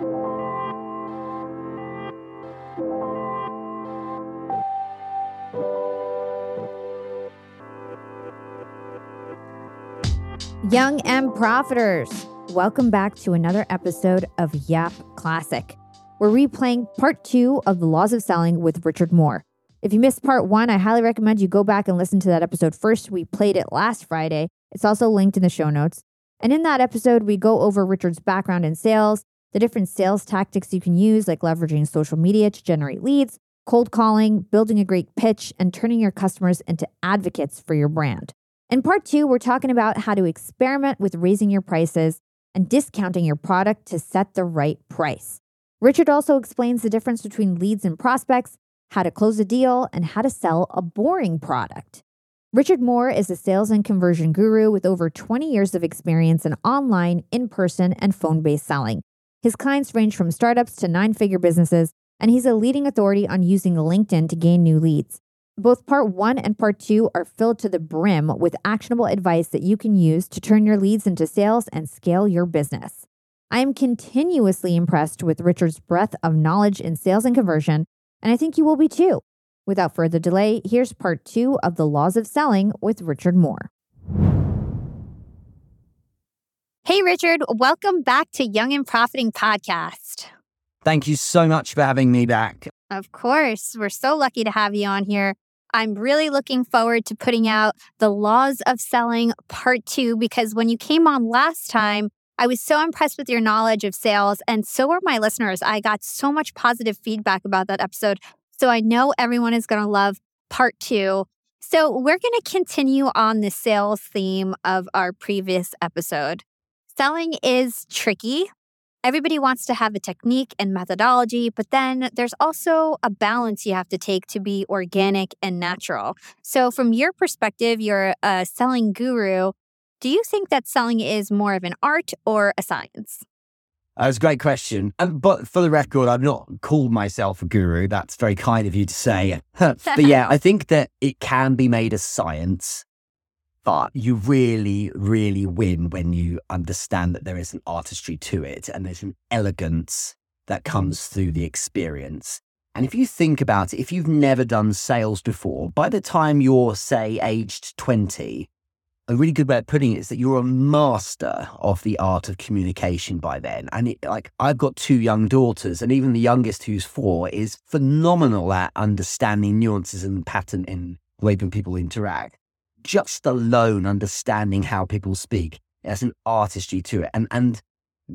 Young and Profiters, welcome back to another episode of Yap Classic. We're replaying part two of The Laws of Selling with Richard Moore. If you missed part one, I highly recommend you go back and listen to that episode first. We played it last Friday. It's also linked in the show notes. And in that episode, we go over Richard's background in sales, the different sales tactics you can use, like leveraging social media to generate leads, cold calling, building a great pitch, and turning your customers into advocates for your brand. In part two, we're talking about how to experiment with raising your prices and discounting your product to set the right price. Richard also explains the difference between leads and prospects, how to close a deal, and how to sell a boring product. Richard Moore is a sales and conversion guru with over 20 years of experience in online, in person, and phone based selling. His clients range from startups to nine figure businesses, and he's a leading authority on using LinkedIn to gain new leads. Both part one and part two are filled to the brim with actionable advice that you can use to turn your leads into sales and scale your business. I am continuously impressed with Richard's breadth of knowledge in sales and conversion, and I think you will be too. Without further delay, here's part two of The Laws of Selling with Richard Moore. Hey, Richard, welcome back to Young and Profiting Podcast. Thank you so much for having me back. Of course. We're so lucky to have you on here. I'm really looking forward to putting out the Laws of Selling Part Two because when you came on last time, I was so impressed with your knowledge of sales, and so were my listeners. I got so much positive feedback about that episode. So I know everyone is going to love Part Two. So we're going to continue on the sales theme of our previous episode. Selling is tricky. Everybody wants to have a technique and methodology, but then there's also a balance you have to take to be organic and natural. So, from your perspective, you're a selling guru. Do you think that selling is more of an art or a science? That's a great question. Um, but for the record, I've not called myself a guru. That's very kind of you to say. but yeah, I think that it can be made a science. But you really, really win when you understand that there is an artistry to it and there's an elegance that comes through the experience. And if you think about it, if you've never done sales before, by the time you're, say, aged 20, a really good way of putting it is that you're a master of the art of communication by then. And it, like I've got two young daughters, and even the youngest, who's four, is phenomenal at understanding nuances and pattern in the way people interact just alone understanding how people speak has an artistry to it. And and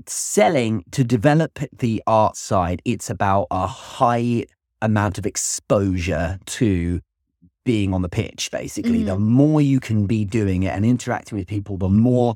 selling to develop the art side, it's about a high amount of exposure to being on the pitch, basically. Mm-hmm. The more you can be doing it and interacting with people, the more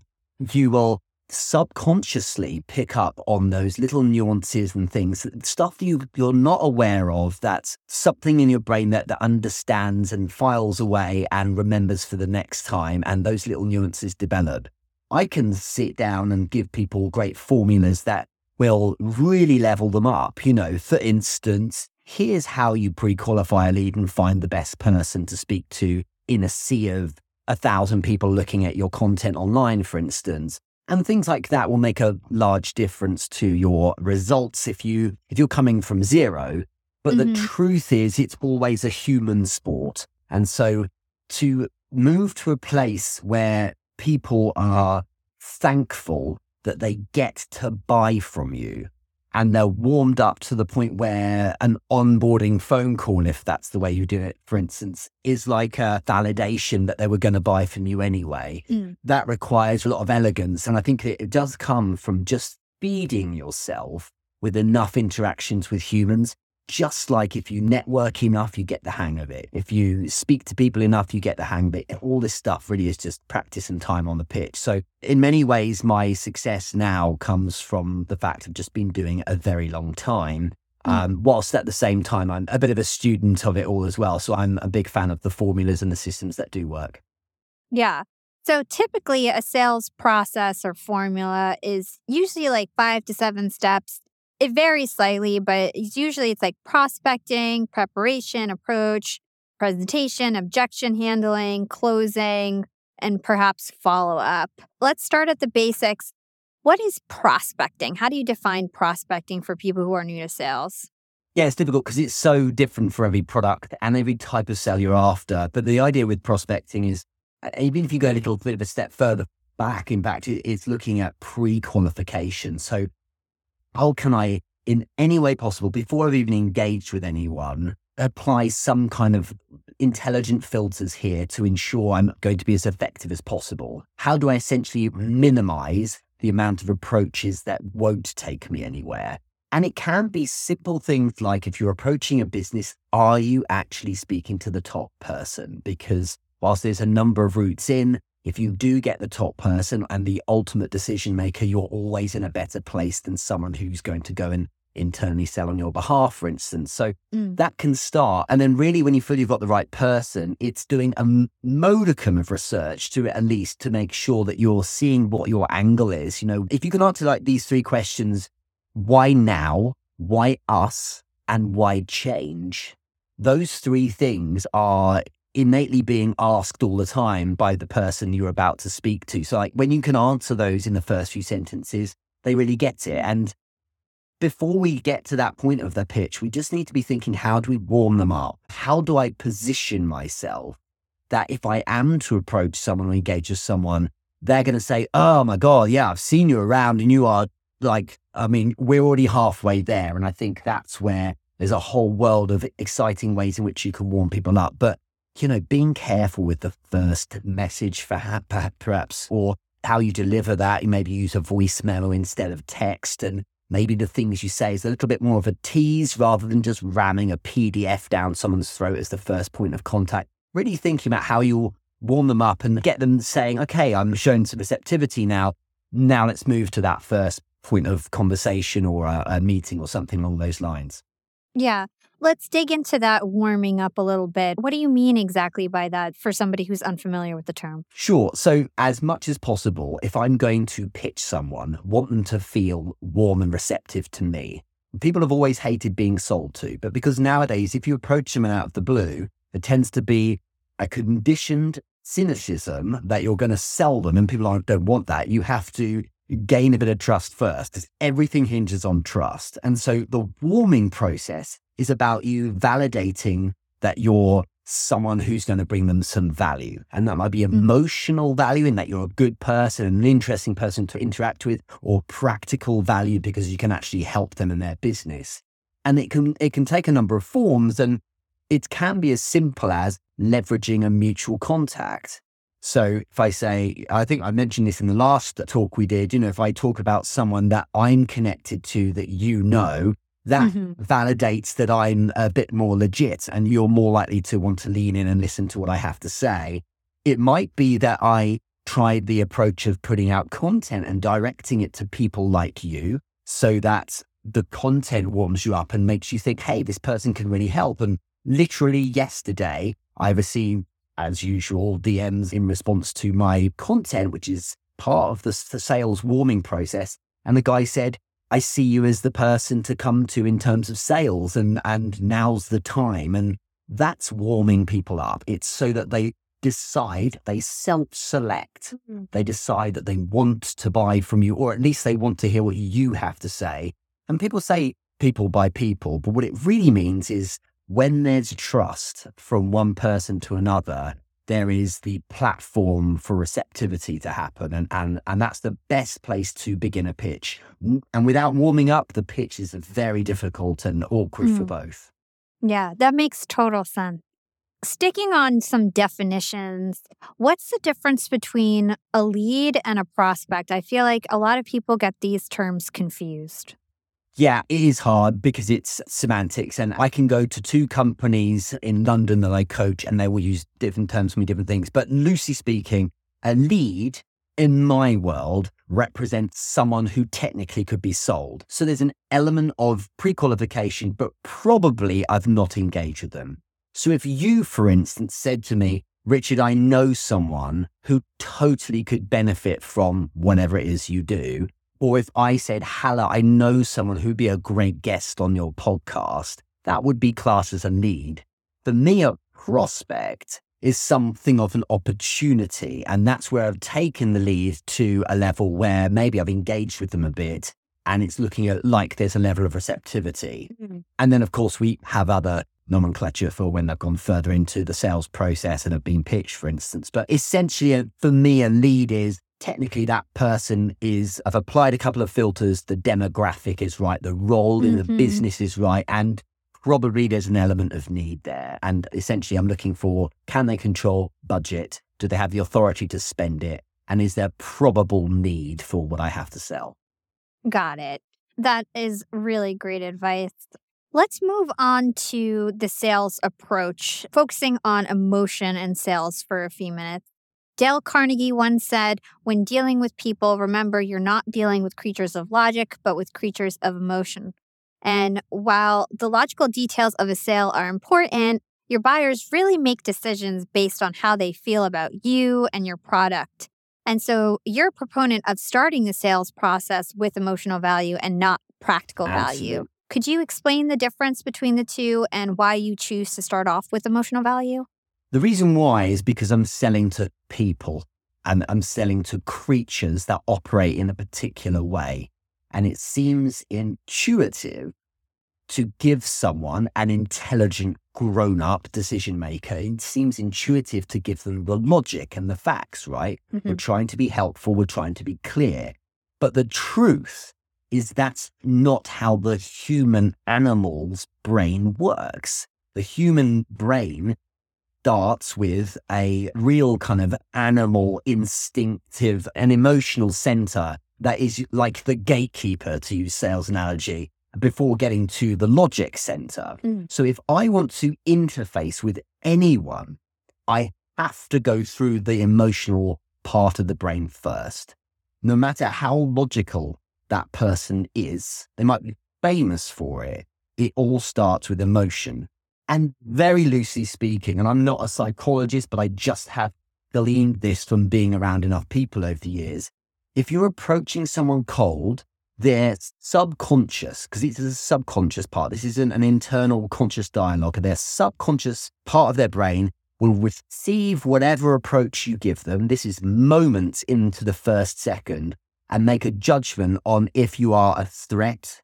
you will subconsciously pick up on those little nuances and things, stuff you, you're not aware of, that's something in your brain that, that understands and files away and remembers for the next time, and those little nuances develop. I can sit down and give people great formulas that will really level them up. You know, for instance, here's how you pre qualify a lead and find the best person to speak to in a sea of a thousand people looking at your content online, for instance and things like that will make a large difference to your results if you if you're coming from zero but mm-hmm. the truth is it's always a human sport and so to move to a place where people are thankful that they get to buy from you and they're warmed up to the point where an onboarding phone call, if that's the way you do it, for instance, is like a validation that they were going to buy from you anyway. Mm. That requires a lot of elegance. And I think it does come from just feeding yourself with enough interactions with humans just like if you network enough, you get the hang of it. If you speak to people enough, you get the hang of it. All this stuff really is just practice and time on the pitch. So, in many ways, my success now comes from the fact of just been doing it a very long time. Hmm. Um, whilst at the same time, I'm a bit of a student of it all as well. So, I'm a big fan of the formulas and the systems that do work. Yeah. So, typically, a sales process or formula is usually like five to seven steps it varies slightly, but it's usually it's like prospecting, preparation, approach, presentation, objection handling, closing, and perhaps follow up. Let's start at the basics. What is prospecting? How do you define prospecting for people who are new to sales? Yeah, it's difficult because it's so different for every product and every type of sale you're after. But the idea with prospecting is uh, even if you go a little bit of a step further back, in fact, it's looking at pre qualification. So, how can I, in any way possible, before I've even engaged with anyone, apply some kind of intelligent filters here to ensure I'm going to be as effective as possible? How do I essentially minimize the amount of approaches that won't take me anywhere? And it can be simple things like if you're approaching a business, are you actually speaking to the top person? Because whilst there's a number of routes in, if you do get the top person and the ultimate decision maker, you're always in a better place than someone who's going to go and internally sell on your behalf, for instance. So mm. that can start. And then, really, when you feel you've got the right person, it's doing a modicum of research to at least to make sure that you're seeing what your angle is. You know, if you can answer like these three questions why now, why us, and why change? Those three things are innately being asked all the time by the person you're about to speak to. So, like when you can answer those in the first few sentences, they really get it. And before we get to that point of the pitch, we just need to be thinking how do we warm them up? How do I position myself that if I am to approach someone or engage with someone, they're going to say, Oh my God, yeah, I've seen you around and you are like, I mean, we're already halfway there. And I think that's where there's a whole world of exciting ways in which you can warm people up. But, you know, being careful with the first message for perhaps, or how you deliver that. You maybe use a voice memo instead of text. And maybe the things you say is a little bit more of a tease rather than just ramming a PDF down someone's throat as the first point of contact. Really thinking about how you'll warm them up and get them saying, okay, I'm showing some receptivity now. Now let's move to that first point of conversation or a, a meeting or something along those lines. Yeah. Let's dig into that warming up a little bit. What do you mean exactly by that for somebody who's unfamiliar with the term? Sure. So, as much as possible, if I'm going to pitch someone, want them to feel warm and receptive to me. People have always hated being sold to, but because nowadays, if you approach someone out of the blue, there tends to be a conditioned cynicism that you're going to sell them, and people don't want that. You have to gain a bit of trust first because everything hinges on trust. And so the warming process is about you validating that you're someone who's going to bring them some value. And that might be mm. emotional value in that you're a good person, and an interesting person to interact with, or practical value because you can actually help them in their business. And it can it can take a number of forms and it can be as simple as leveraging a mutual contact. So if I say, I think I mentioned this in the last talk we did, you know, if I talk about someone that I'm connected to that you know, that mm-hmm. validates that I'm a bit more legit and you're more likely to want to lean in and listen to what I have to say. It might be that I tried the approach of putting out content and directing it to people like you so that the content warms you up and makes you think, hey, this person can really help. And literally yesterday, I received as usual, DMs in response to my content, which is part of the, the sales warming process. And the guy said, I see you as the person to come to in terms of sales, and, and now's the time. And that's warming people up. It's so that they decide, they self select, mm-hmm. they decide that they want to buy from you, or at least they want to hear what you have to say. And people say people buy people, but what it really means is when there's trust from one person to another, there is the platform for receptivity to happen. And, and, and that's the best place to begin a pitch. And without warming up, the pitch is very difficult and awkward mm. for both. Yeah, that makes total sense. Sticking on some definitions, what's the difference between a lead and a prospect? I feel like a lot of people get these terms confused. Yeah, it is hard because it's semantics. And I can go to two companies in London that I coach and they will use different terms for me, different things. But loosely speaking, a lead in my world represents someone who technically could be sold. So there's an element of pre qualification, but probably I've not engaged with them. So if you, for instance, said to me, Richard, I know someone who totally could benefit from whatever it is you do. Or if I said, Hala, I know someone who'd be a great guest on your podcast, that would be classed as a lead. For me, a prospect is something of an opportunity. And that's where I've taken the lead to a level where maybe I've engaged with them a bit and it's looking at like there's a level of receptivity. Mm-hmm. And then, of course, we have other nomenclature for when they've gone further into the sales process and have been pitched, for instance. But essentially, for me, a lead is technically that person is, I've applied a couple of filters. The demographic is right, the role mm-hmm. in the mm-hmm. business is right. And probably there's an element of need there. And essentially, I'm looking for can they control budget? Do they have the authority to spend it? And is there probable need for what I have to sell? Got it. That is really great advice. Let's move on to the sales approach, focusing on emotion and sales for a few minutes. Dale Carnegie once said, When dealing with people, remember you're not dealing with creatures of logic, but with creatures of emotion. And while the logical details of a sale are important, your buyers really make decisions based on how they feel about you and your product. And so you're a proponent of starting the sales process with emotional value and not practical Absolutely. value. Could you explain the difference between the two and why you choose to start off with emotional value? The reason why is because I'm selling to people and I'm selling to creatures that operate in a particular way. And it seems intuitive to give someone an intelligent, grown up decision maker. It seems intuitive to give them the logic and the facts, right? Mm-hmm. We're trying to be helpful, we're trying to be clear. But the truth is that's not how the human animal's brain works. The human brain starts with a real kind of animal, instinctive, and emotional center that is like the gatekeeper, to use sales analogy, before getting to the logic center. Mm. So if I want to interface with anyone, I have to go through the emotional part of the brain first. No matter how logical that person is, they might be famous for it. It all starts with emotion. And very loosely speaking, and I'm not a psychologist, but I just have gleaned this from being around enough people over the years. If you're approaching someone cold, their subconscious, because it's a subconscious part, this isn't an internal conscious dialogue, their subconscious part of their brain will receive whatever approach you give them. This is moments into the first second and make a judgment on if you are a threat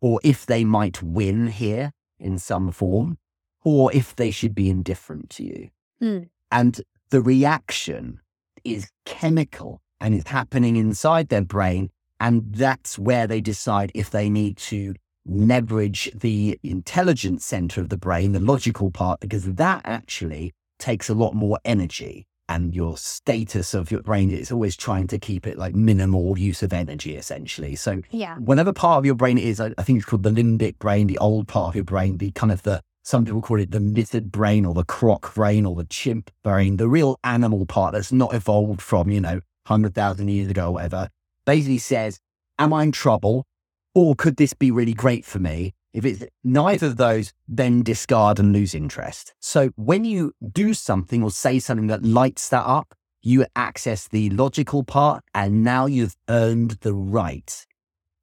or if they might win here in some form or if they should be indifferent to you. Mm. And the reaction is chemical and it's happening inside their brain and that's where they decide if they need to leverage the intelligence center of the brain, the logical part, because that actually takes a lot more energy. And your status of your brain is always trying to keep it like minimal use of energy, essentially. So, yeah. whenever part of your brain is, I, think it's called the limbic brain, the old part of your brain, the kind of the some people call it the lizard brain or the croc brain or the chimp brain, the real animal part that's not evolved from, you know, 100,000 years ago or whatever basically says, Am I in trouble? Or could this be really great for me? If it's neither of those, then discard and lose interest. So when you do something or say something that lights that up, you access the logical part, and now you've earned the right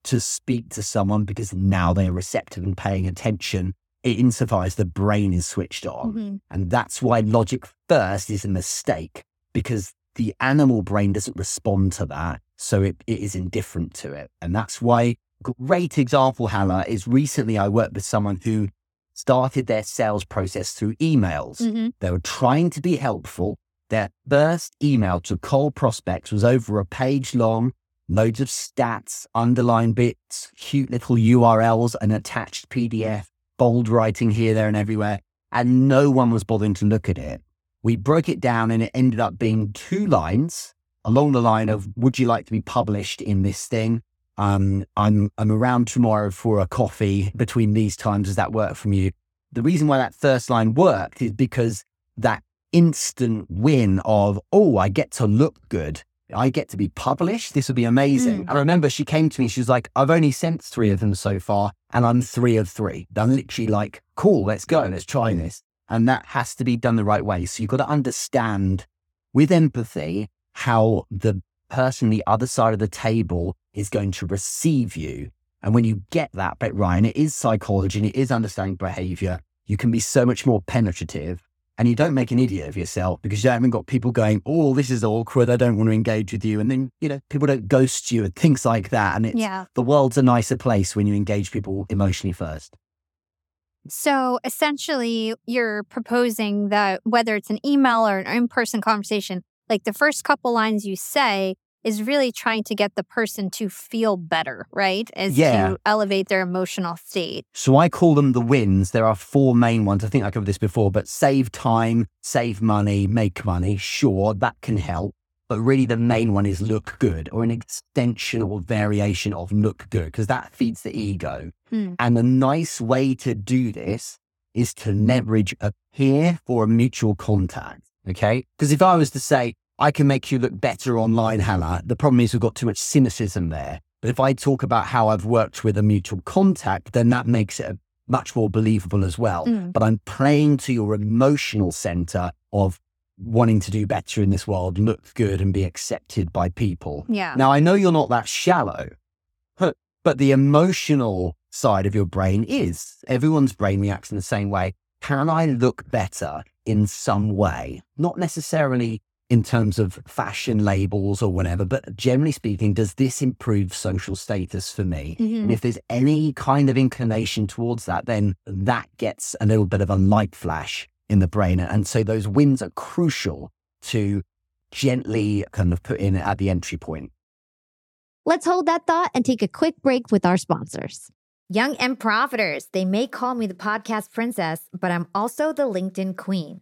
to speak to someone because now they're receptive and paying attention insofar as the brain is switched on. Mm-hmm. And that's why logic first is a mistake because the animal brain doesn't respond to that. So it, it is indifferent to it. And that's why, great example, Hala, is recently I worked with someone who started their sales process through emails. Mm-hmm. They were trying to be helpful. Their first email to cold prospects was over a page long, loads of stats, underlined bits, cute little URLs, an attached PDF, bold writing here, there, and everywhere. And no one was bothering to look at it. We broke it down and it ended up being two lines along the line of, would you like to be published in this thing? Um, I'm, I'm around tomorrow for a coffee between these times. Does that work from you? The reason why that first line worked is because that instant win of, oh, I get to look good. I get to be published. This would be amazing. Mm. I remember she came to me. She was like, I've only sent three of them so far, and I'm three of three. I'm literally like, cool, let's go. Let's try this. And that has to be done the right way. So you've got to understand with empathy how the person the other side of the table is going to receive you. And when you get that bit right, and it is psychology and it is understanding behavior, you can be so much more penetrative and you don't make an idiot of yourself because you haven't got people going, oh, this is awkward. I don't want to engage with you. And then, you know, people don't ghost you and things like that. And it's, Yeah. the world's a nicer place when you engage people emotionally first. So essentially, you're proposing that whether it's an email or an in person conversation, like the first couple lines you say is really trying to get the person to feel better, right? Is Yeah. to elevate their emotional state. So I call them the wins. There are four main ones. I think I covered this before, but save time, save money, make money. Sure, that can help. But really, the main one is look good or an extension or variation of look good because that feeds the ego. Hmm. And a nice way to do this is to leverage a peer or a mutual contact. Okay. Because if I was to say, I can make you look better online, Hannah, the problem is we've got too much cynicism there. But if I talk about how I've worked with a mutual contact, then that makes it much more believable as well. Mm. But I'm playing to your emotional center of wanting to do better in this world, look good and be accepted by people. Yeah. Now, I know you're not that shallow, but- but the emotional side of your brain is. Everyone's brain reacts in the same way. Can I look better in some way? Not necessarily in terms of fashion labels or whatever, but generally speaking, does this improve social status for me? Mhm. And if there's any kind of inclination towards that, then that gets a little bit of a light flash in the brain. And so those wins are crucial to gently kind of put in at the entry point. Let's hold that thought and take a quick break with our sponsors. Young and Profiters, they may call me the podcast princess, but I'm also the LinkedIn queen.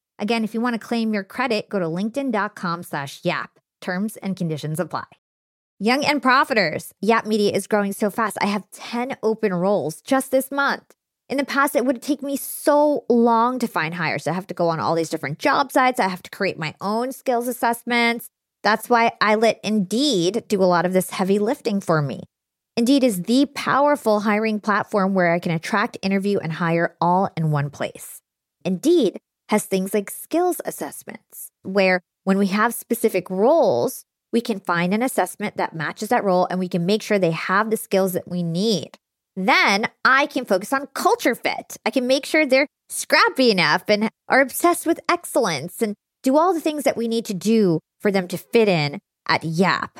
Again, if you want to claim your credit, go to linkedin.com slash YAP. Terms and conditions apply. Young and profiters, Yap Media is growing so fast. I have 10 open roles just this month. In the past, it would take me so long to find hires. I have to go on all these different job sites. I have to create my own skills assessments. That's why I let Indeed do a lot of this heavy lifting for me. Indeed is the powerful hiring platform where I can attract, interview, and hire all in one place. Indeed has things like skills assessments, where when we have specific roles, we can find an assessment that matches that role and we can make sure they have the skills that we need. Then I can focus on culture fit. I can make sure they're scrappy enough and are obsessed with excellence and do all the things that we need to do for them to fit in at Yap.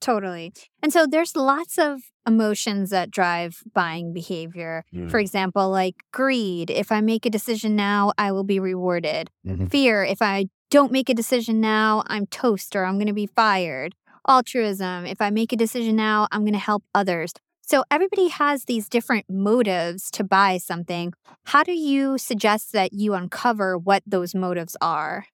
Totally. And so there's lots of emotions that drive buying behavior. Mm. For example, like greed. If I make a decision now, I will be rewarded. Mhm. Fear. If I don't make a decision now, I'm toast or I'm going to be fired. Altruism. If I make a decision now, I'm going to help others. So everybody has these different motives to buy something. How do you suggest that you uncover what those motives are?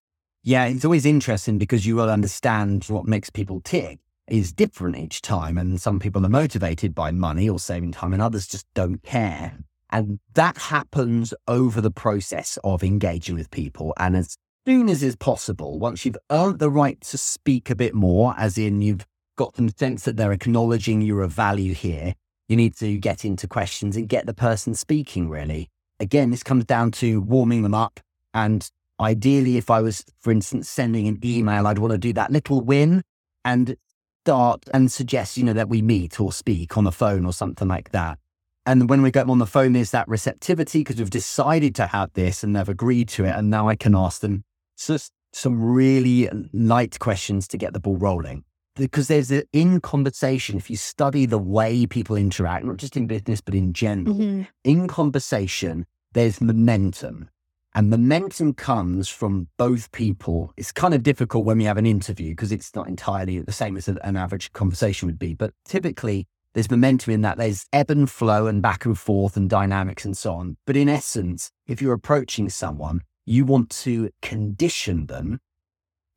Yeah, it's always interesting because you will understand what makes people tick is different each time. And some people are motivated by money or saving time, and others just don't care. And that happens over the process of engaging with people. And as soon as is possible, once you've earned the right to speak a bit more, as in you've got some sense that they're acknowledging you're of value here, you need to get into questions and get the person speaking, really. Again, this comes down to warming them up. And ideally, if I was, for instance, sending an email, I'd want to do that little win and start and suggest, you know, that we meet or speak on the phone or something like that. And when we get them on the phone, there's that receptivity because we've decided to have this and they've agreed to it. And now I can ask them just some really light questions to get the ball rolling. Because there's a, in conversation, if you study the way people interact, not just in business, but in general, mm-hmm. in conversation, there's momentum. And momentum comes from both people. It's kind of difficult when we have an interview because it's not entirely the same as an average conversation would be. But typically, there's momentum in that there's ebb and flow and back and forth and dynamics and so on. But in essence, if you're approaching someone, you want to condition them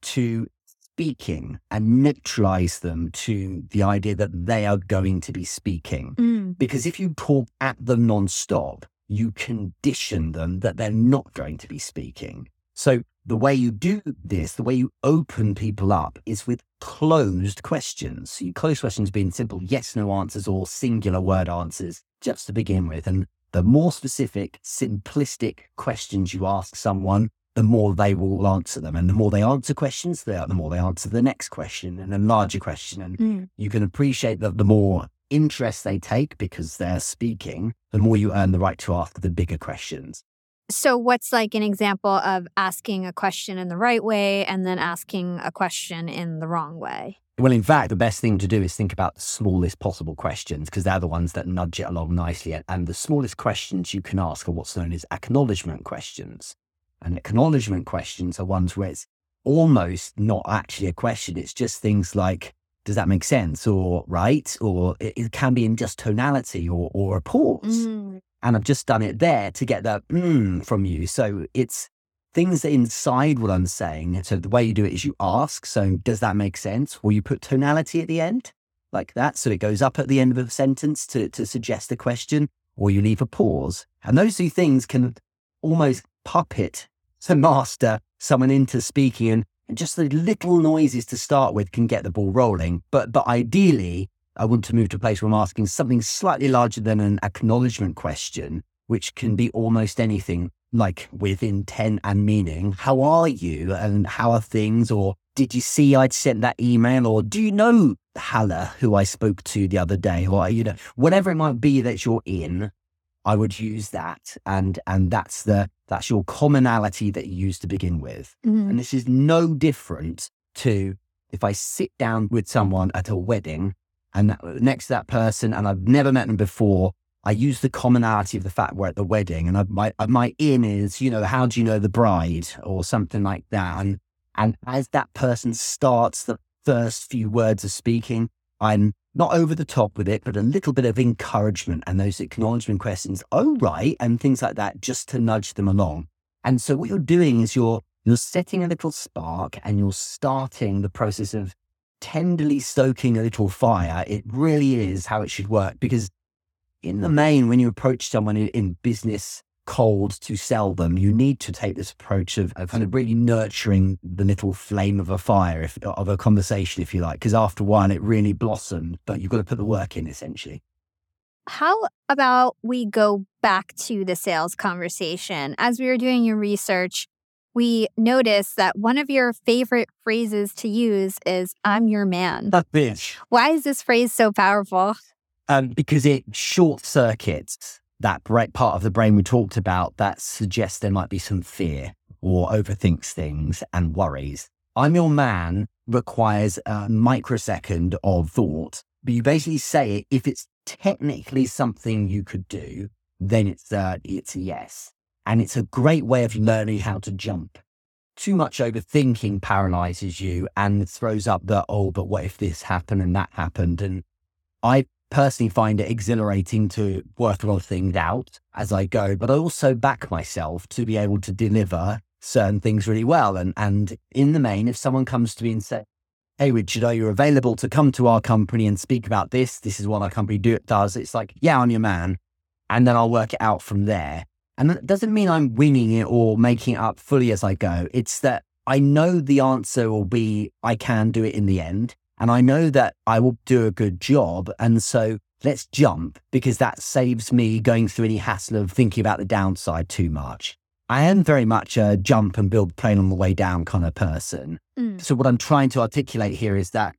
to speaking and neutralize them to the idea that they are going to be speaking. Mm. Because if you talk at them nonstop, you condition them that they're not going to be speaking. So the way you do this, the way you open people up is with closed questions. So you questions being simple yes, no answers or singular word answers just to begin with. And the more specific, simplistic questions you ask someone, the more they will answer them. And the more they answer questions, the the more they answer the next question and a larger question. And Mm. you can appreciate that the more interest they take because they're speaking, the more you earn the right to ask the bigger questions. So, what's like an example of asking a question in the right way and then asking a question in the wrong way? Well, in fact, the best thing to do is think about the smallest possible questions because they're the ones that nudge it along nicely. And the smallest questions you can ask are what's known as acknowledgement questions. And acknowledgement questions are ones where it's almost not actually a question. It's just things like, does that make sense? Or right? Or it, it can be in just tonality or, or a pause. Mm. And I've just done it there to get that mm from you. So it's things inside what I'm saying. So the way you do it is you ask, so does that make sense? Or you put tonality at the end like that. So it goes up at the end of a sentence to, to suggest a question, or you leave a pause. And those two things can almost puppet to master someone into speaking and, and just the little noises to start with can get the ball rolling. But but ideally, I want to move to a place where I'm asking something slightly larger than an acknowledgement question, which can be almost anything like with intent and meaning. How are you and how are things? Or did you see I'd sent that email? Or do you know Hala, who I spoke to the other day? Or, you know, whatever it might be that you're in, I would use that. And and that's the that's your commonality that you use to begin with. Mm. And this is no different to if I sit down with someone at a wedding and that- next to that person, and I've never met them before, I use the commonality of the fact we're at the wedding, and I, my uh, my in is, you know, how do you know the bride or something like that, and and as that person starts the first few words of speaking, I'm not over the top with it, but a little bit of encouragement and those acknowledgement questions, oh right, and things like that, just to nudge them along. And so what you're doing is you're you're setting a little spark and you're starting the process of tenderly stoking a little fire. It really is how it should work because in the main, when you approach someone in, in business cold to sell them, you need to take this approach of, of kind of really nurturing the little flame of a fire, if, of a conversation, if you like, because after a while it really blossomed, but you've got to put the work in essentially. How about we go back to the sales conversation? As we were doing your research, we noticed that one of your favorite phrases to use is I'm your man. That bitch. Why is this phrase so powerful? Um, because it short circuits that part of the brain we talked about that suggests there might be some fear or overthinks things and worries. I'm your man requires a microsecond of thought, but you basically say if it's technically something you could do, then it's uh, it's a yes. And it's a great way of learning how to jump. Too much overthinking paralyzes you and throws up the, oh, but what if this happened and that happened? And I personally find it exhilarating to work a lot of things out as I go, but I also back myself to be able to deliver certain things really well. And and in the main, if someone comes to me and says, Hey Richard, are you available to come to our company and speak about this? This is what our company do does. It's like, yeah, I'm your man. And then I'll work it out from there. And that doesn't mean I'm winging it or making it up fully as I go. It's that I know the answer will be I can do it in the end. And I know that I will do a good job. And so let's jump because that saves me going through any hassle of thinking about the downside too much. I am very much a jump and build plane on the way down kind of person. Mm. So what I'm trying to articulate here is that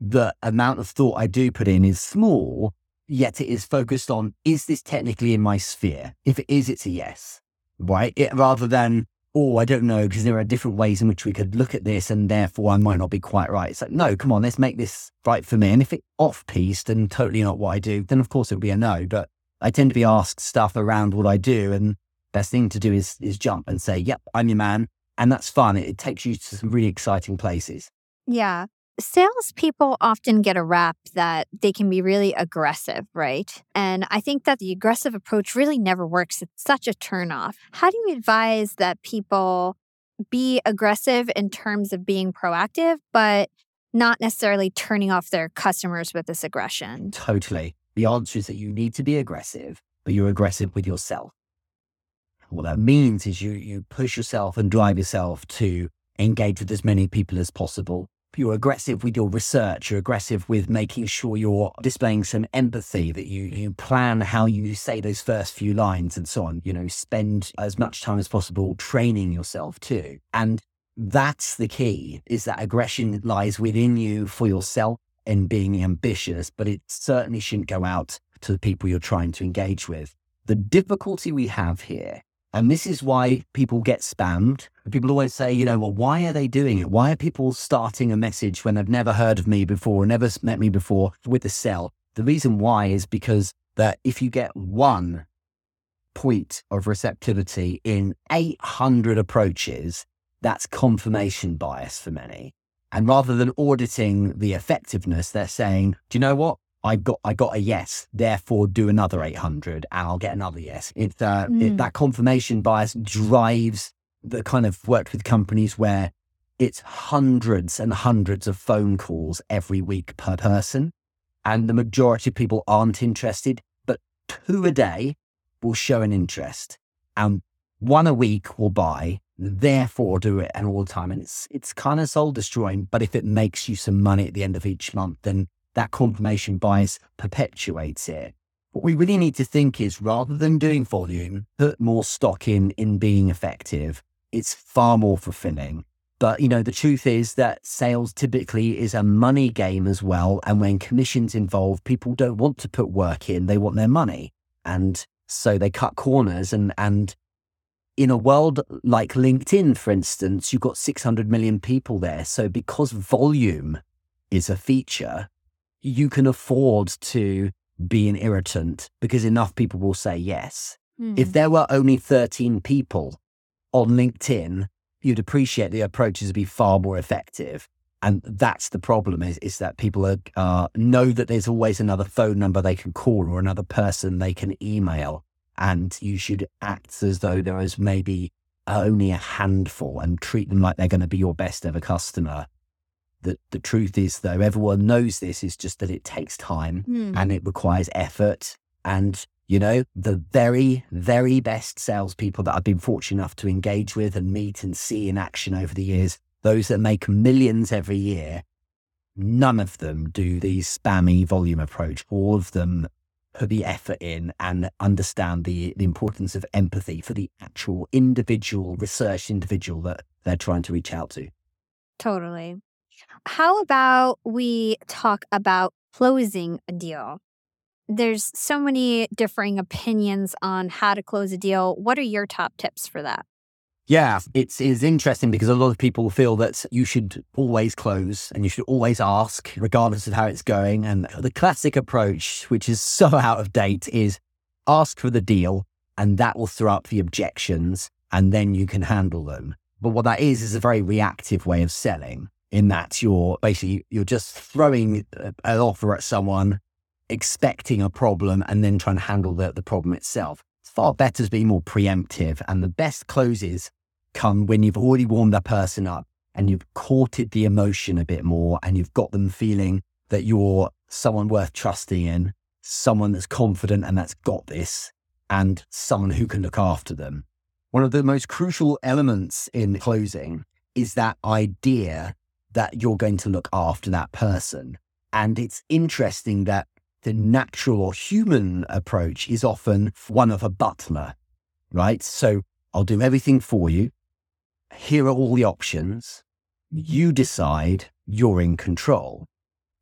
the amount of thought I do put in is small, yet it is focused on is this technically in my sphere? If it is, it's a yes, right? It, rather than oh, I don't know, because there are different ways in which we could look at this, and therefore I might not be quite right. It's like, no, come on, let's make this right for me. And if it's off piece and totally not what I do, then of course it would be a no. But I tend to be asked stuff around what I do, and best thing to do is is jump and say, "Yep, I'm your man," and that's fun. It, it takes you to some really exciting places. Yeah. Salespeople often get a rap that they can be really aggressive, right? And I think that the aggressive approach really never works. It's such a turnoff. How do you advise that people be aggressive in terms of being proactive, but not necessarily turning off their customers with this aggression? Totally. The answer is that you need to be aggressive, but you're aggressive with yourself. What that means is you you push yourself and drive yourself to engage with as many people as possible you're aggressive with your research, you're aggressive with making sure you're displaying some empathy, that you, you plan how you say those first few lines and so on. You know, spend as much time as possible training yourself too. And that's the key is that aggression lies within you for yourself and being ambitious, but it certainly shouldn't go out to the people you're trying to engage with. The difficulty we have here and this is why people get spammed. People always say, you know, well, why are they doing it? Why are people starting a message when they've never heard of me before, never met me before with a sell? The reason why is because that if you get one point of receptivity in 800 approaches, that's confirmation bias for many. And rather than auditing the effectiveness, they're saying, do you know what? I got I got a yes, therefore do another 800 and I'll get another yes. It, uh, mm. it, that confirmation bias drives the kind of worked with companies where it's hundreds and hundreds of phone calls every week per person. And the majority of people aren't interested, but two a day will show an interest. And one a week will buy, therefore do it and all the time. And it's it's kind of soul destroying, but if it makes you some money at the end of each month, then that confirmation bias perpetuates it. What we really need to think is rather than doing volume, put more stock in in being effective. It's far more fulfilling. But you know, the truth is that sales typically is a money game as well. And when commissions involved, people don't want to put work in, they want their money. And so they cut corners and and in a world like LinkedIn, for instance, you've got 600 million people there. So because volume is a feature, you can afford to be an irritant because enough people will say yes. Mm. If there were only 13 people on LinkedIn, you'd appreciate the approaches would be far more effective. And that's the problem is, is that people are, uh, know that there's always another phone number they can call or another person they can email. And you should act as though there is maybe only a handful and treat them like they're going to be your best ever customer the, the truth is, though, everyone knows this, is just that it takes time mm. and it requires effort. And, you know, the very, very best salespeople that I've been fortunate enough to engage with and meet and see in action over the years, those that make millions every year, none of them do the spammy volume approach. All of them put the effort in and understand the, the importance of empathy for the actual individual research individual that they're trying to reach out to. Totally. How about we talk about closing a deal? There's so many differing opinions on how to close a deal. What are your top tips for that? Yeah, it's, it's interesting because a lot of people feel that you should always close and you should always ask, regardless of how it's going. And the classic approach, which is so out of date, is ask for the deal and that will throw up the objections and then you can handle them. But what that is, is a very reactive way of selling in that you're basically, you're just throwing an offer at someone, expecting a problem and then trying to handle the, the problem itself It's far better to be more preemptive. And the best closes come when you've already warmed that person up and you've courted the emotion a bit more and you've got them feeling that you're someone worth trusting in, someone that's confident and that's got this, and someone who can look after them. One of the most crucial elements in closing is that idea that you're going to look after that person. And it's interesting that the natural or human approach is often one of a butler, right? So I'll do everything for you. Here are all the options. You decide you're in control.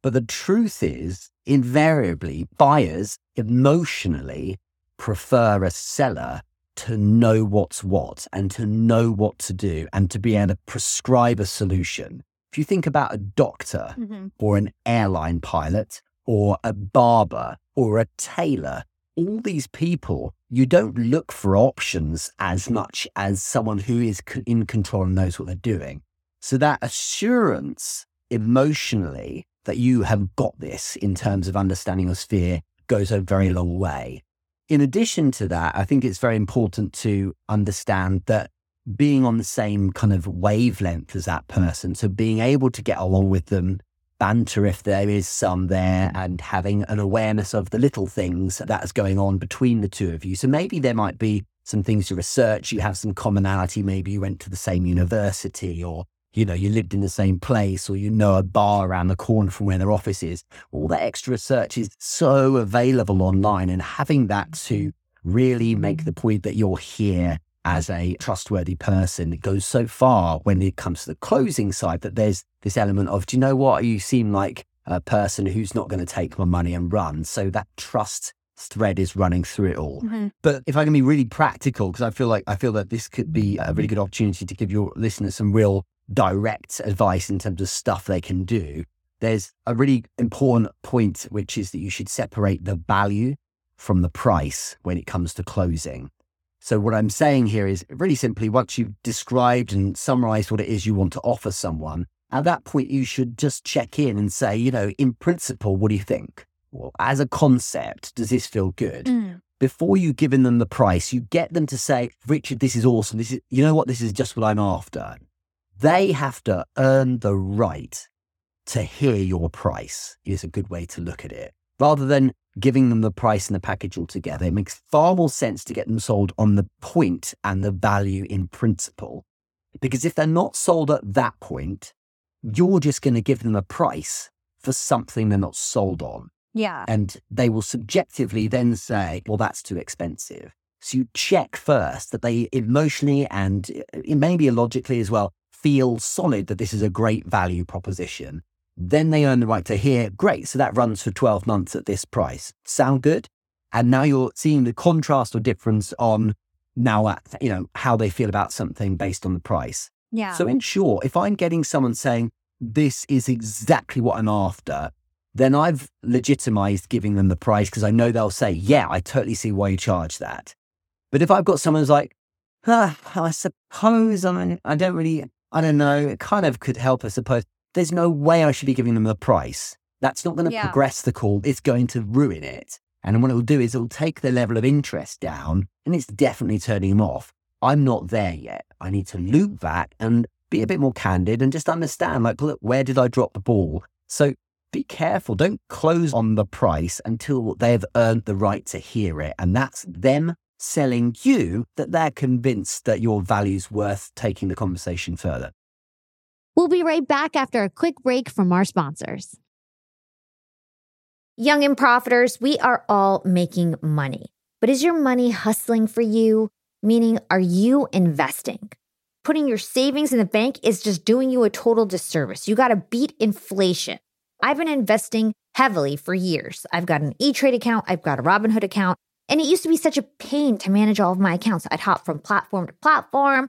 But the truth is, invariably, buyers emotionally prefer a seller to know what's what and to know what to do and to be able to prescribe a solution. If you think about a doctor mm-hmm. or an airline pilot, or a barber or a tailor, all these people, you don't look for options as much as someone who is in control and knows what they're doing. So that assurance emotionally that you have got this in terms of understanding your sphere goes a very long way. In addition to that, I think it's very important to understand that being on the same kind of wavelength as that person, so being able to get along with them banter if there is some there and having an awareness of the little things that's going on between the two of you. So maybe there might be some things to research. You have some commonality. Maybe you went to the same university or, you know, you lived in the same place or you know a bar around the corner from where their office is. All that extra research is so available online and having that to really make the point that you're here as a trustworthy person. It goes so far when it comes to the closing side that there's this element of, do you know what? You seem like a person who's not going to take my money and run. So that trust thread is running through it all. Mm-hmm. But if I can be really practical, because I feel like I feel that this could be a really good opportunity to give your listeners some real direct advice in terms of stuff they can do. There's a really important point, which is that you should separate the value from the price when it comes to closing. So, what I'm saying here is really simply once you've described and summarized what it is you want to offer someone, at that point, you should just check in and say, you know, in principle, what do you think? Well, as a concept, does this feel good? Mm. Before you giving them the price, you get them to say, Richard, this is awesome. This is, you know what? This is just what I'm after. They have to earn the right to hear your price, is a good way to look at it. Rather than giving them the price and the package altogether. It makes far more sense to get them sold on the point and the value in principle. Because if they're not sold at that point, you're just going to give them a price for something they're not sold on. Yeah. And they will subjectively then say, well, that's too expensive. So you check first that they emotionally and uh, maybe logically as well feel solid that this is a great value proposition. Then they earn the right to hear, great, so that runs for 12 months at this price. Sound good? And now you're seeing the contrast or difference on now, at, you know, how they feel about something based on the price. Yeah. So in short, if I'm getting someone saying, this is exactly what I'm after, then I've legitimized giving them the price because I know they'll say, yeah, I totally see why you charge that. But if I've got someone who's like, ah, I suppose I mean, I don't really, I don't know, it kind of could help, I suppose there's no way I should be giving them the price. That's not going to yeah. progress the call. It's going to ruin it. And what it will do is it will take the level of interest down and it's definitely turning them off. I'm not there yet. I need to loop back and be a bit more candid and just understand, like, look, where did I drop the ball? So be careful. Don't close on the price until they've earned the right to hear it. And that's them selling you that they're convinced that your value's worth taking the conversation further. We'll be right back after a quick break from our sponsors. Young and profiters, we are all making money. But is your money hustling for you? Meaning, are you investing? Putting your savings in the bank is just doing you a total disservice. You got to beat inflation. I've been investing heavily for years. I've got an E Trade account, I've got a Robinhood account, and it used to be such a pain to manage all of my accounts. I'd hop from platform to platform.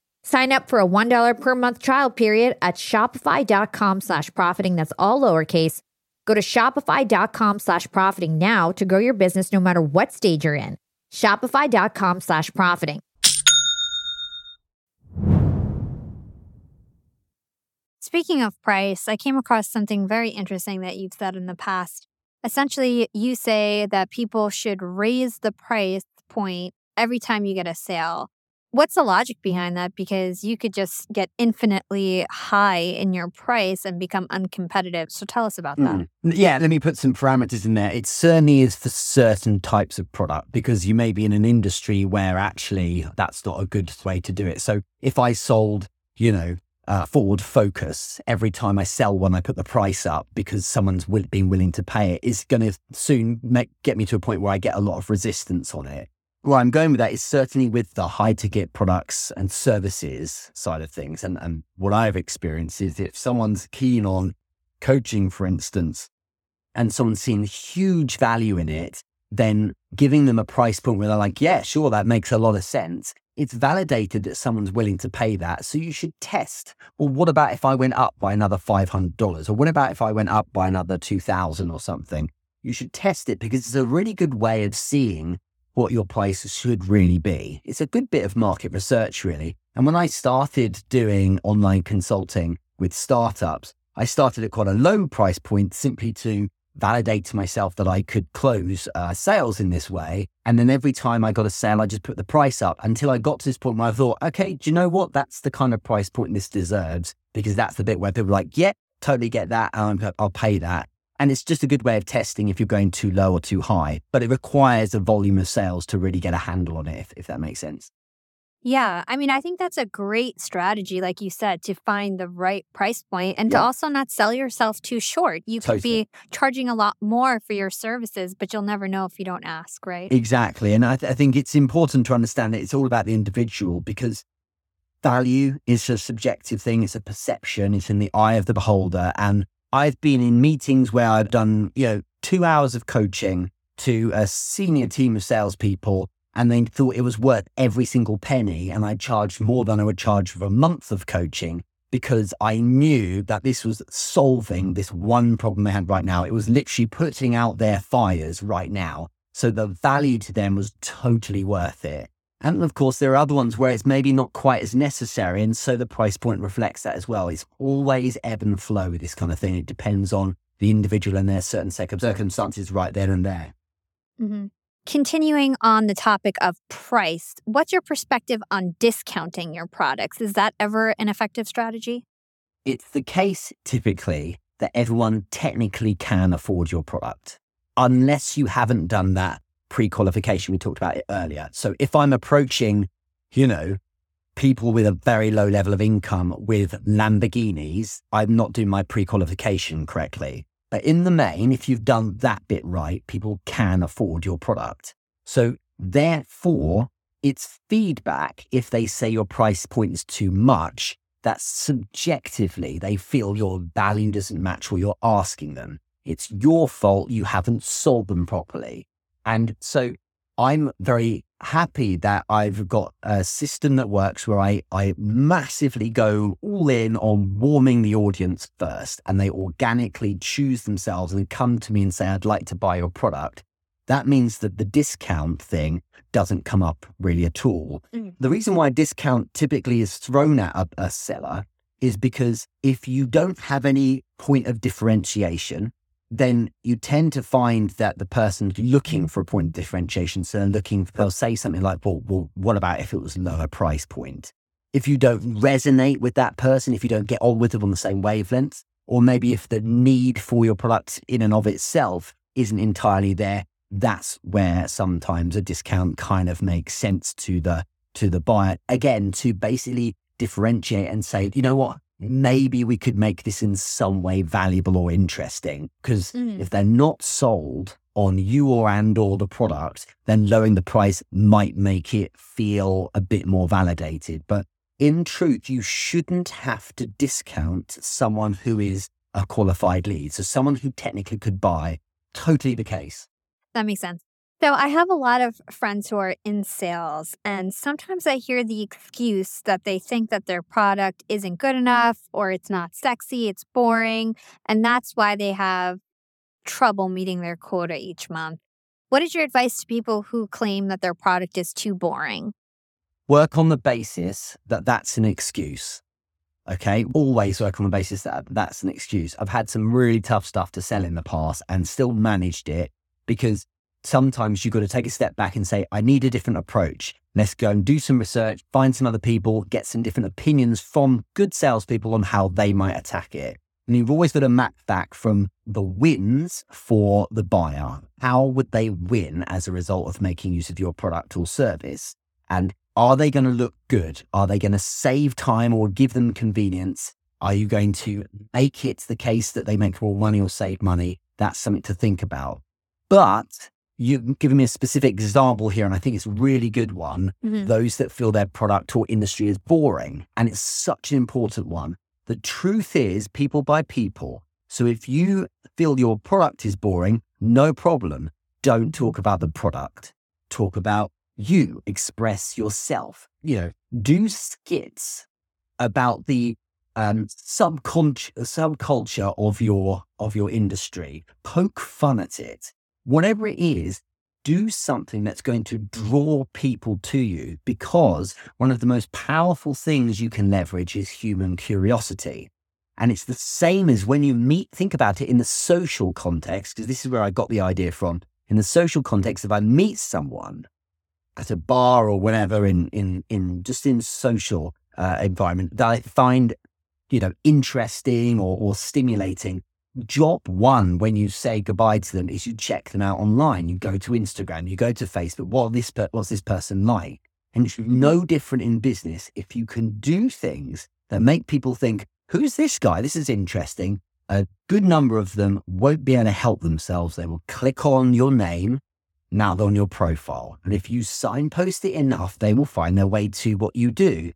Sign up for a $1 per month trial period at shopify.com slash profiting. That's all lowercase. Go to shopify.com slash profiting now to grow your business no matter what stage you're in. Shopify.com slash profiting. Speaking of price, I came across something very interesting that you've said in the past. Essentially, you say that people should raise the price point every time you get a sale. What's the logic behind that? Because you could just get infinitely high in your price and become uncompetitive. So tell us about that. Mm. Yeah, let me put some parameters in there. It certainly is for certain types of product because you may be in an industry where actually that's not a good way to do it. So if I sold, you know, uh, Ford Focus, every time I sell one, I put the price up because someone's will, been willing to pay it. Is going to soon make, get me to a point where I get a lot of resistance on it. Where I'm going with that is certainly with the high ticket products and services side of things. And, and what I've experienced is if someone's keen on coaching, for instance, and someone's seen huge value in it, then giving them a price point where they're like, yeah, sure, that makes a lot of sense. It's validated that someone's willing to pay that. So you should test. Well, what about if I went up by another $500? Or what about if I went up by another 2000 or something? You should test it because it's a really good way of seeing what your price should really be. It's a good bit of market research, really. And when I started doing online consulting with startups, I started at quite a low price point simply to validate to myself that I could close uh, sales in this way. And then every time I got a sale, I just put the price up until I got to this point where I thought, okay, do you know what? That's the kind of price point this deserves because that's the bit where people are like, yeah, totally get that. Um, I'll pay that. And it's just a good way of testing if you're going too low or too high. But it requires a volume of sales to really get a handle on it, if, if that makes sense. Yeah. I mean, I think that's a great strategy, like you said, to find the right price point and Yeah. to also not sell yourself too short. You could be charging a lot more for your services, but you'll never know if you don't ask, right? Exactly. And I, th- I think it's important to understand that it's all about the individual because value is a subjective thing. It's a perception. It's in the eye of the beholder. And I've been in meetings where I've done, you know, two hours of coaching to a senior team of salespeople and they thought it was worth every single penny. And I charged more than I would charge for a month of coaching because I knew that this was solving this one problem they had right now. It was literally putting out their fires right now. So the value to them was totally worth it. And of course, there are other ones where it's maybe not quite as necessary. And so the price point reflects that as well. It's always ebb and flow with this kind of thing. It depends on the individual and their certain circum- circumstances right then and there. Mm-hmm. Continuing on the topic of price, what's your perspective on discounting your products? Is that ever an effective strategy? It's the case typically that everyone technically can afford your product unless you haven't done that pre qualification. We talked about it earlier. So if I'm approaching, you know, people with a very low level of income with Lamborghinis, I'm not doing my pre qualification correctly. But in the main, if you've done that bit right, people can afford your product. So therefore, it's feedback if they say your price point is too much that subjectively they feel your value doesn't match what you're asking them. It's your fault you haven't sold them properly. And so I'm very happy that I've got a system that works where I, I massively go all in on warming the audience first and they organically choose themselves and come to me and say, I'd like to buy your product. That means that the discount thing doesn't come up really at all. Mm. The reason why discount typically is thrown at a, a seller is because if you don't have any point of differentiation, then you tend to find that the person's looking mm. for a point of differentiation. So they're looking, they'll say something like, well, well, what about if it was lower price point? If you don't resonate with that person, if you don't get on with them on the same wavelength, or maybe if the need for your product in and of itself isn't entirely there, that's where sometimes a discount kind of makes sense to the to the buyer. Again, to basically differentiate and say, you know what, maybe we could make this in some way valuable or interesting. Because Mm. if they're not sold on you or and or the product, then lowering the price might make it feel a bit more validated. But in truth, you shouldn't have to discount someone who is a qualified lead. So someone who technically could buy, totally the case. That makes sense. So I have a lot of friends who are in sales, and sometimes I hear the excuse that they think that their product isn't good enough or it's not sexy, it's boring, and that's why they have trouble meeting their quota each month. What is your advice to people who claim that their product is too boring? work on the basis that that's an excuse. Okay. Always work on the basis that that's an excuse. I've had some really tough stuff to sell in the past and still managed it because sometimes you've got to take a step back and say, I need a different approach. Let's go and do some research, find some other people, get some different opinions from good salespeople on how they might attack it. And you've always got to map back from the wins for the buyer. How would they win as a result of making use of your product or service? And are they going to look good? Are they going to save time or give them convenience? Are you going to make it the case that they make more money or save money? That's something to think about. But you've given me a specific example here, and I think it's a really good one. Mhm. Those that feel their product or industry is boring. And it's such an important one. The truth is, people buy people. So if you feel your product is boring, no problem. Don't talk about the product. Talk about you. Express yourself. You know, do skits about the um, subconscious subculture of your of your industry. Poke fun at it. Whatever it is, do something that's going to draw people to you because one of the most powerful things you can leverage is human curiosity. And it's the same as when you meet, think about it in the social context, because this is where I got the idea from. In the social context, if I meet someone at a bar or whatever in, in, in just in social uh, environment that I find you know, interesting or, or stimulating, job one when you say goodbye to them is you check them out online. You go to Instagram, you go to Facebook. What this per- what's this person like? And it's mm-hmm. no different in business if you can do things that make people think, "Who's this guy? This is interesting." A good number of them won't be able to help themselves. They will click on your name now on your profile, and if you signpost it enough, they will find their way to what you do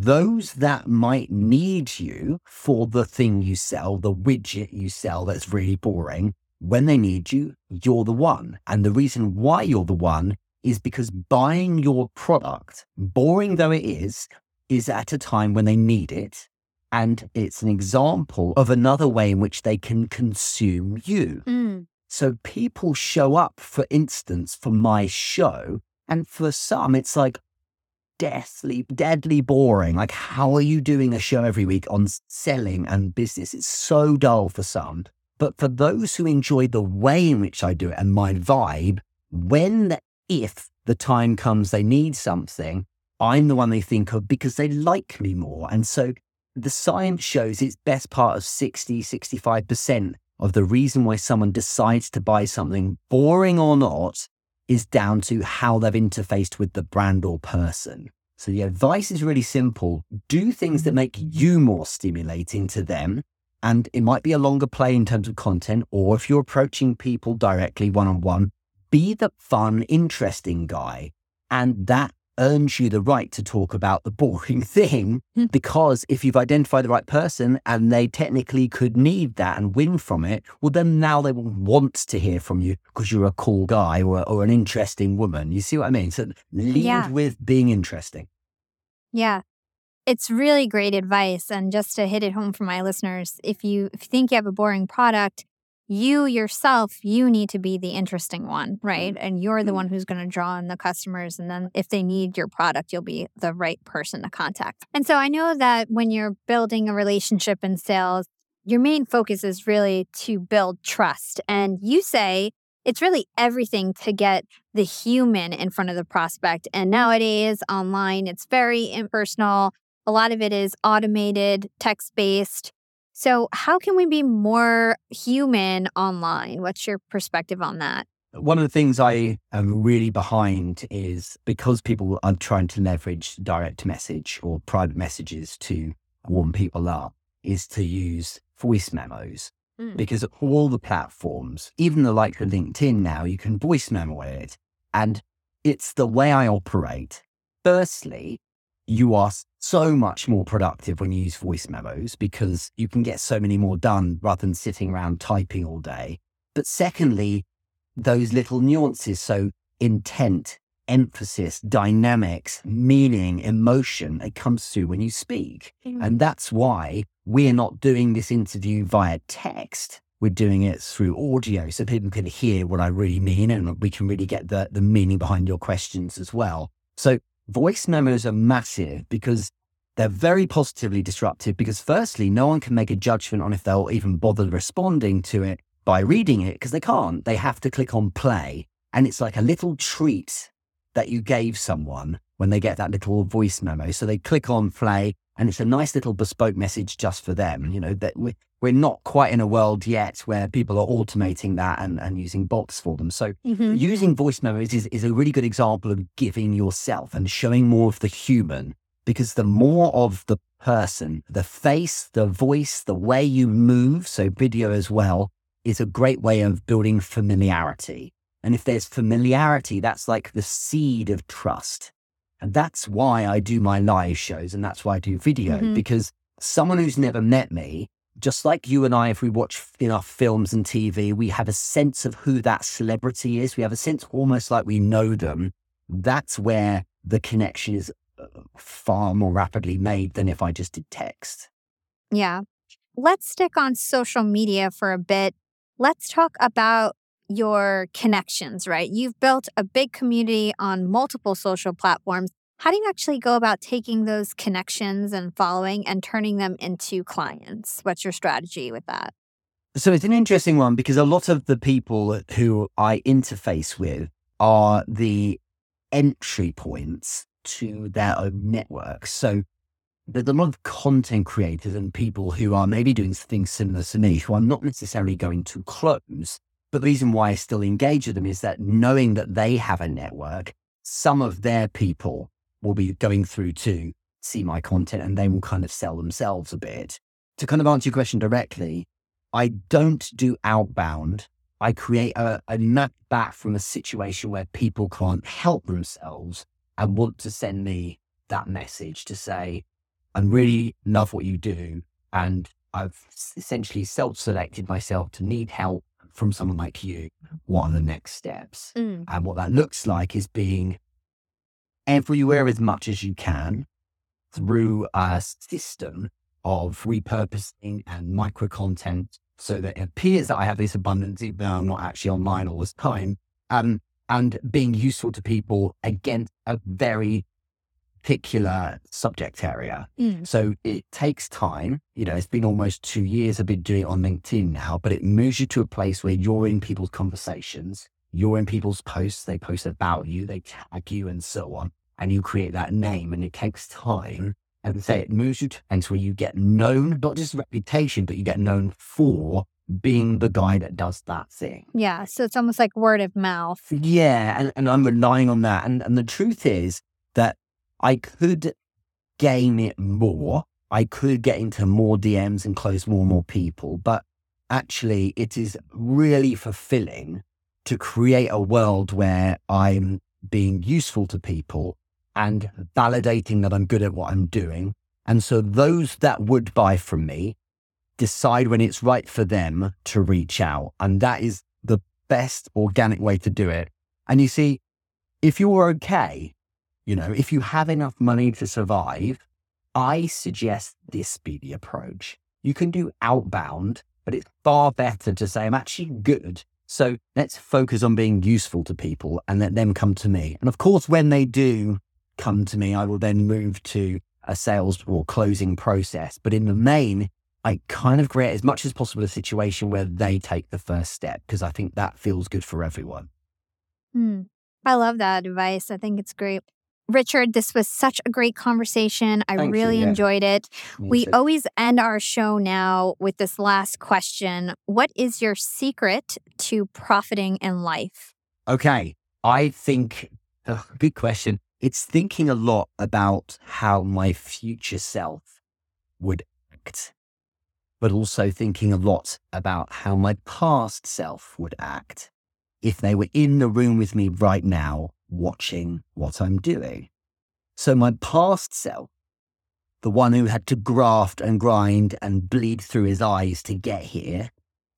those that might need you for the thing you sell, the widget you sell that's really boring, when they need you, you're the one. And the reason why you're the one is because buying your product, boring though it is, is at a time when they need it. And it's an example of another way in which they can consume you. Mm. So people show up, for instance, for my show. And for some, it's like, deathly, deadly boring. Like, how are you doing a show every week on selling and business? It's so dull for some. But for those who enjoy the way in which I do it and my vibe, when, if the time comes they need something, I'm the one they think of because they like me more. And so the science shows it's best part of 60, 65% of the reason why someone decides to buy something, boring or not, is down to how they've interfaced with the brand or person. So the advice is really simple. Do things that make you more stimulating to them. And it might be a longer play in terms of content, or if you're approaching people directly one on one, be the fun, interesting guy. And that earns you the right to talk about the boring thing Hmm. because if you've identified the right person and they technically could need that and win from it, well, then now they will want to hear from you because you're a cool guy or, or an interesting woman. You see what I mean? So lead Yeah. with being interesting. Yeah. It's really great advice. And just to hit it home for my listeners, if you, if you think you have a boring product, you yourself, you need to be the interesting one, right? And you're the Mhm. one who's going to draw in the customers. And then if they need your product, you'll be the right person to contact. And so I know that when you're building a relationship in sales, your main focus is really to build trust. And you say it's really everything to get the human in front of the prospect. And nowadays, online, it's very impersonal. A lot of it is automated, text based. So, how can we be more human online? What's your perspective on that? One of the things I am really behind is because people are trying to leverage direct message or private messages to warm people up, is to use voice memos. Mm. Because all the platforms, even the like LinkedIn now, you can voice memo it. And it's the way I operate. Firstly, you are so much more productive when you use voice memos because you can get so many more done rather than sitting around typing all day. But secondly, those little nuances. So intent, emphasis, dynamics, meaning, emotion, it comes through when you speak. Mm. And that's why we're not doing this interview via text. We're doing it through audio so people can hear what I really mean and we can really get the, the meaning behind your questions as well. So voice memos are massive because they're very positively disruptive because firstly, no one can make a judgment on if they'll even bother responding to it by reading it because they can't. They have to click on play. And it's like a little treat that you gave someone when they get that little voice memo. So they click on play and it's a nice little bespoke message just for them. You know, that we're not quite in a world yet where people are automating that and, and using bots for them. So Mhm. using voice memos is, is a really good example of giving yourself and showing more of the human because the more of the person, the face, the voice, the way you move, so video as well, is a great way of building familiarity. And if there's familiarity, that's like the seed of trust. And that's why I do my live shows and that's why I do video Mhm. because someone who's never met me, just like you and I, if we watch enough films and TV, we have a sense of who that celebrity is. We have a sense almost like we know them. That's where the connection is uh, far more rapidly made than if I just did text. Yeah. Let's stick on social media for a bit. Let's talk about your connections, right? You've built a big community on multiple social platforms. How do you actually go about taking those connections and following and turning them into clients? What's your strategy with that? So it's an interesting one because a lot of the people who I interface with are the entry points to their own network. So there's a lot of content creators and people who are maybe doing things similar to me who I'm not necessarily going to close. But the reason why I still engage with them is that knowing that they have a network, some of their people will be going through to see my content and they will kind of sell themselves a bit. To kind of answer your question directly, I don't do outbound. I create a, a nut back from a situation where people can't help themselves and want to send me that message to say, I really love what you do. And I've essentially self selected myself to need help from someone like you. What are the next steps? Mm. And what that looks like is being everywhere as much as you can through a system of repurposing and micro content so that it appears that I have this abundance, even though I'm not actually online all this time. Um, and being useful to people against a very particular subject area. Mm. So it takes time. You know, it's been almost two years I've been doing it on LinkedIn now, but it moves you to a place where you're in people's conversations, you're in people's posts, they post about you, they tag you and so on. And you create that name and it takes time. And say mm-hmm. it moves you to where you get known, not just reputation, but you get known for being the guy that does that thing. Yeah. So it's almost like word of mouth. Yeah, and, and I'm relying on that. And and the truth is that I could gain it more. I could get into more DMs and close more and more people, but actually it is really fulfilling to create a world where I'm being useful to people and validating that I'm good at what I'm doing. And so those that would buy from me decide when it's right for them to reach out. And that is the best organic way to do it. And you see, if you're okay, you know, if you have enough money to survive, I suggest this be the approach. You can do outbound, but it's far better to say, I'm actually good. So let's focus on being useful to people and let them come to me. And of course, when they do come to me, I will then move to a sales or closing process. But in the main, I kind of create as much as possible a situation where they take the first step because I think that feels good for everyone. Hmm. I love that advice. I think it's great. Richard, this was such a great conversation. I Thank you, really yeah. enjoyed it. Me We too. always end our show now with this last question What is your secret to profiting in life? Okay. I think, oh, good question. It's thinking a lot about how my future self would act, but also thinking a lot about how my past self would act if they were in the room with me right now, watching what I'm doing. So, my past self, the one who had to graft and grind and bleed through his eyes to get here,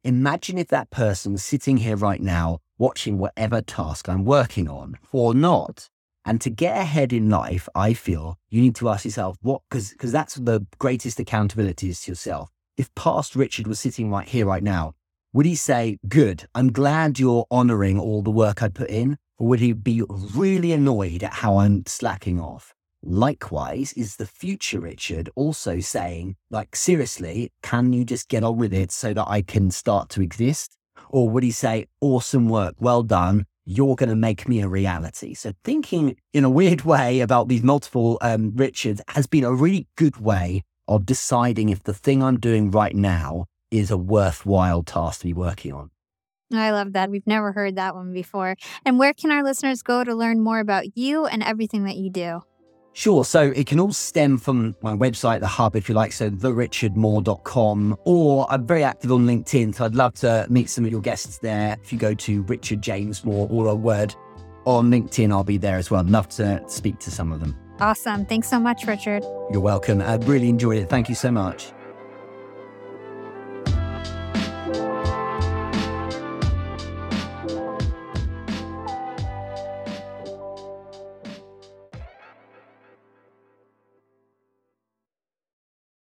imagine if that person was sitting here right now watching whatever task I'm working on or not. And to get ahead in life, I feel you need to ask yourself what, because that's the greatest accountability is to yourself. If past Richard was sitting right here, right now, would he say, Good, I'm glad you're honoring all the work I put in? Or would he be really annoyed at how I'm slacking off? Likewise, is the future Richard also saying, like, seriously, can you just get on with it so that I can start to exist? Or would he say, awesome work, well done, you're going to make me a reality? So, thinking in a weird way about these multiple um, Richards has been a really good way of deciding if the thing I'm doing right now is a worthwhile task to be working on. I love that. We've never heard that one before. And where can our listeners go to learn more about you and everything that you do? Sure. So it can all stem from my website, the hub, if you like. So therichardmoore.com, or I'm very active on LinkedIn. So I'd love to meet some of your guests there. If you go to Richard James Moore, all a word on LinkedIn, I'll be there as well. I'd love to speak to some of them. Awesome. Thanks so much, Richard. You're welcome. I really enjoyed it. Thank you so much.